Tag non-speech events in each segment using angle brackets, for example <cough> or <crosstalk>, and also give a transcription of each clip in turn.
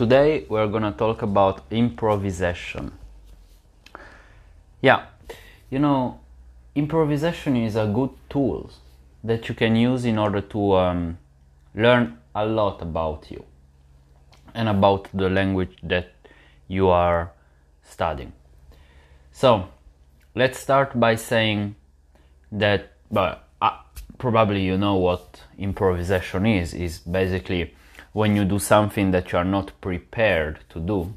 Today we're gonna talk about improvisation. Yeah, you know, improvisation is a good tool that you can use in order to um, learn a lot about you and about the language that you are studying. So, let's start by saying that, but uh, probably you know what improvisation is. Is basically when you do something that you are not prepared to do.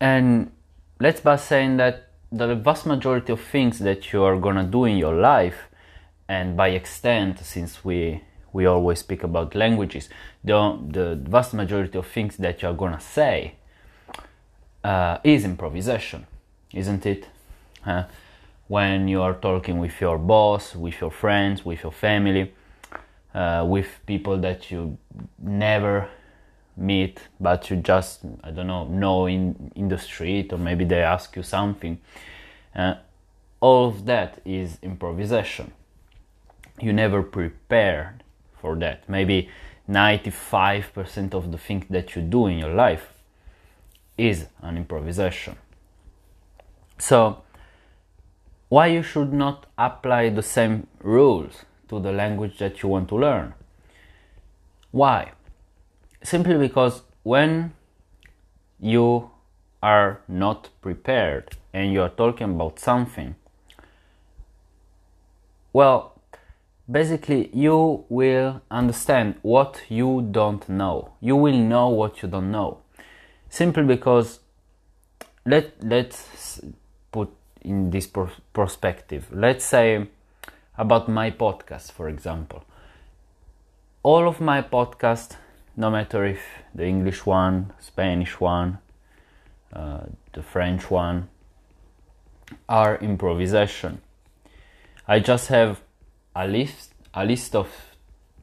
And let's by saying that the vast majority of things that you are gonna do in your life, and by extent, since we we always speak about languages, the, the vast majority of things that you are gonna say uh, is improvisation, isn't it? Uh, when you are talking with your boss, with your friends, with your family, uh, with people that you never meet, but you just I don't know know in in the street, or maybe they ask you something. Uh, all of that is improvisation. You never prepared for that. Maybe 95% of the things that you do in your life is an improvisation. So, why you should not apply the same rules to the language that you want to learn? Why? Simply because when you are not prepared and you are talking about something, well, basically you will understand what you don't know. You will know what you don't know. Simply because let let's put in this perspective. Let's say about my podcast, for example. All of my podcasts, no matter if the English one, Spanish one, uh, the French one, are improvisation. I just have a list, a list of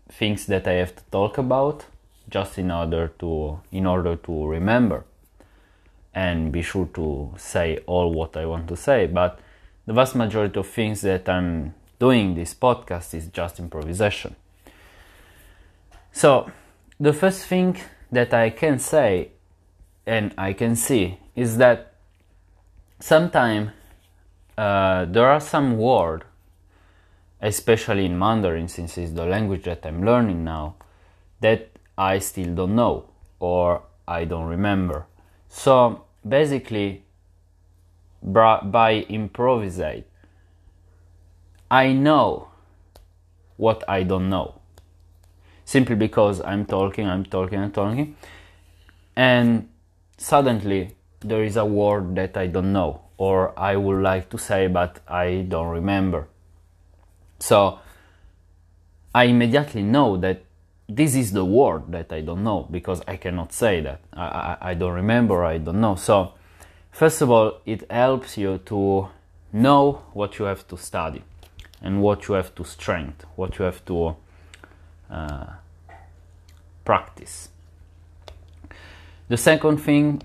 things that I have to talk about, just in order to, in order to remember, and be sure to say all what I want to say. But the vast majority of things that I'm doing this podcast is just improvisation. So, the first thing that I can say and I can see is that sometimes uh, there are some words, especially in Mandarin, since it's the language that I'm learning now, that I still don't know or I don't remember. So basically, by improvisate, I know what I don't know. Simply because I'm talking, I'm talking, I'm talking, and suddenly there is a word that I don't know, or I would like to say but I don't remember. So I immediately know that this is the word that I don't know because I cannot say that. I, I, I don't remember, I don't know. So, first of all, it helps you to know what you have to study and what you have to strengthen, what you have to uh, practice. The second thing,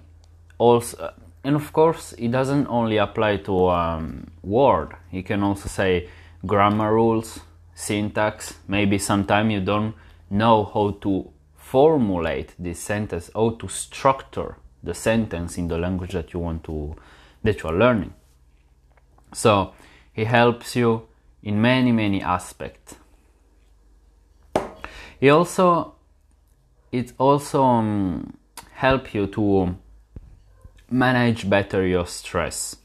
also, and of course, it doesn't only apply to um, word. You can also say grammar rules, syntax. Maybe sometimes you don't know how to formulate this sentence, how to structure the sentence in the language that you want to that you are learning. So it helps you in many many aspects. He also it also um, help you to manage better your stress.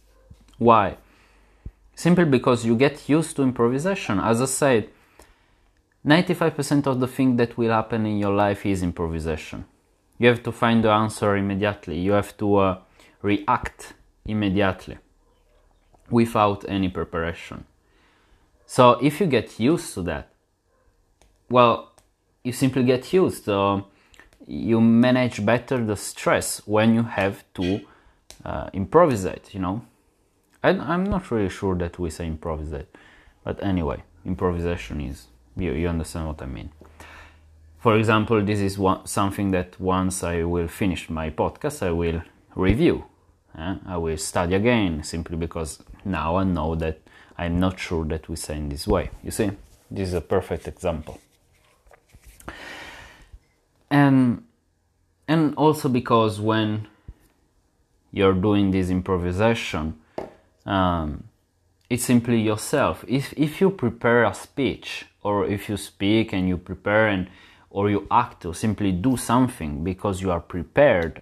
Why? Simply because you get used to improvisation. As I said, 95% of the thing that will happen in your life is improvisation. You have to find the answer immediately. You have to uh, react immediately without any preparation. So if you get used to that, well, you simply get used. You manage better the stress when you have to uh, you know. I, I'm not really sure that we say improvisate, but anyway, improvisation is, you, you understand what I mean. For example, this is one, something that once I will finish my podcast, I will review. I will study again simply because now I know that I'm not sure that we say in this way. You see, this is a perfect example. And and also because when you're doing this improvisation, um, it's simply yourself. If if you prepare a speech or if you speak and you prepare and or you act to simply do something because you are prepared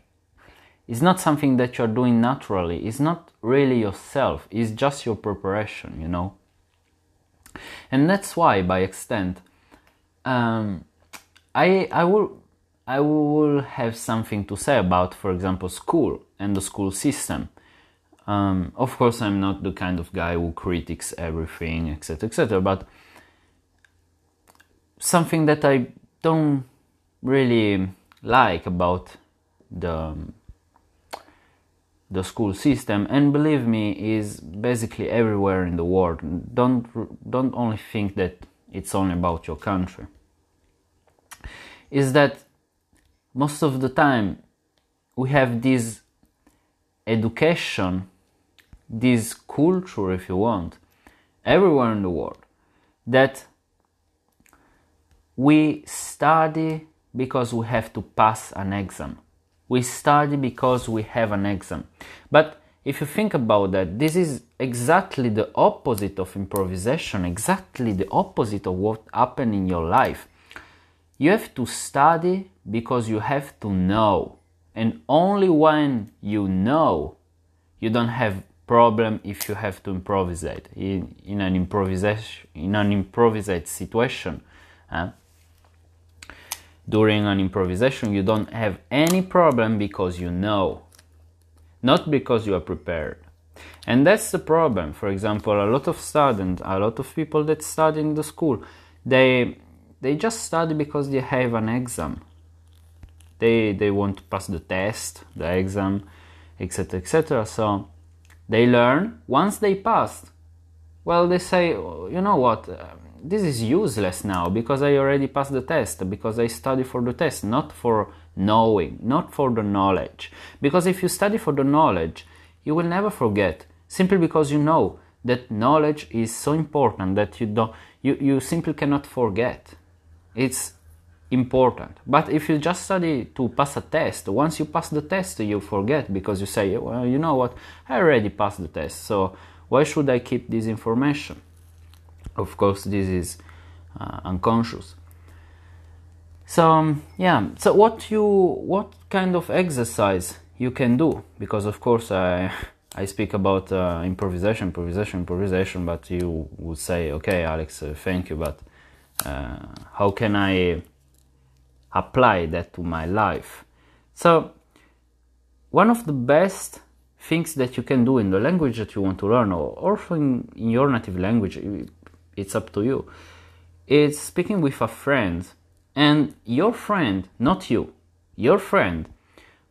it's not something that you're doing naturally. It's not really yourself. It's just your preparation you know? And that's why by extent um, i i will i will have something to say about for example school and the school system. Um, of course i'm not the kind of guy who critiques everything etc etc but something that i don't really like about the the school system. And believe me is basically everywhere in the world. Don't don't only think that it's only about your country. Is that most of the time we have this education this culture if you want everywhere in the world that we study because we have to pass an exam. We study because we have an exam. But if you think about that, this is exactly the opposite of improvisation, exactly the opposite of what happened in your life. You have to study because you have to know. And only when you know, you don't have problem if you have to improvise in, in an improvisation in an improvised situation. Uh, during an improvisation, you don't have any problem because you know, not because you are prepared. And that's the problem. For example, a lot of students, a lot of people that study in the school, they they just study because they have an exam. They they want to pass the test, the exam, etc. etc. So they learn. Once they pass, well, they say, oh, you know what? This is useless now because I already passed the test, because I study for the test, not for knowing, not for the knowledge. Because if you study for the knowledge, you will never forget, simply because you know that knowledge is so important that you don't you, you simply cannot forget. It's important. But if you just study to pass a test, once you pass the test, you forget because you say, well, you know what, I already passed the test, so why should I keep this information? Of course, this is uh, unconscious. So um, yeah, so what you what kind of exercise you can do? Because of course I <laughs> I speak about uh, improvisation, improvisation, improvisation, but you would say, okay, Alex, uh, thank you, but uh, how can I apply that to my life? So one of the best things that you can do in the language that you want to learn, or also in, in your native language, it's up to you. It's speaking with a friend, and your friend, not you, your friend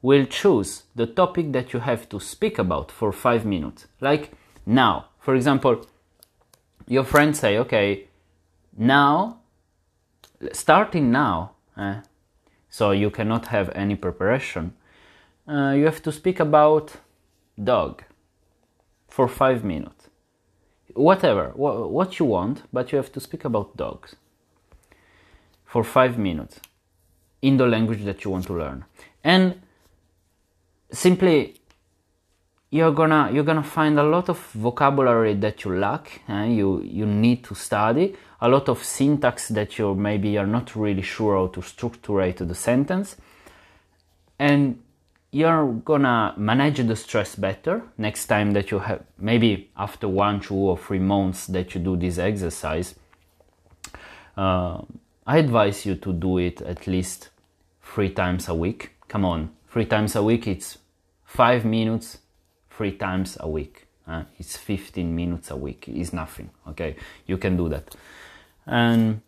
will choose the topic that you have to speak about for five minutes. Like now, for example, your friend say, okay, now, starting now, eh, so you cannot have any preparation, uh, you have to speak about dog for five minutes whatever, what you want, but you have to speak about dogs for five minutes in the language that you want to learn. And simply you're gonna you're gonna find a lot of vocabulary that you lack and eh? you you need to study a lot of syntax that you maybe are not really sure how to structure the sentence and you're gonna manage the stress better next time that you have maybe after one two or three months that you do this exercise uh, i advise you to do it at least three times a week. Come on three times a week it's five minutes three times a week uh, it's 15 minutes a week it's nothing okay? You can do that. And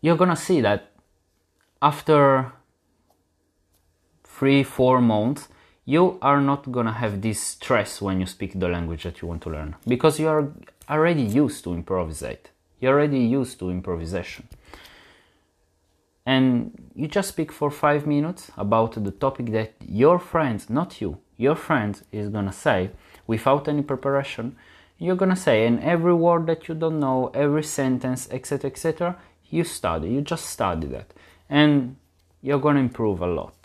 you're gonna see that after three, four months, you are not gonna have this stress when you speak the language that you want to learn because you are already used to improvisate. You're already used to improvisation. And you just speak for five minutes about the topic that your friend, not you, your friend is gonna say without any preparation. You're gonna say, and every word that you don't know, every sentence, etc., etc., you study. You just study that. And you're to improve a lot.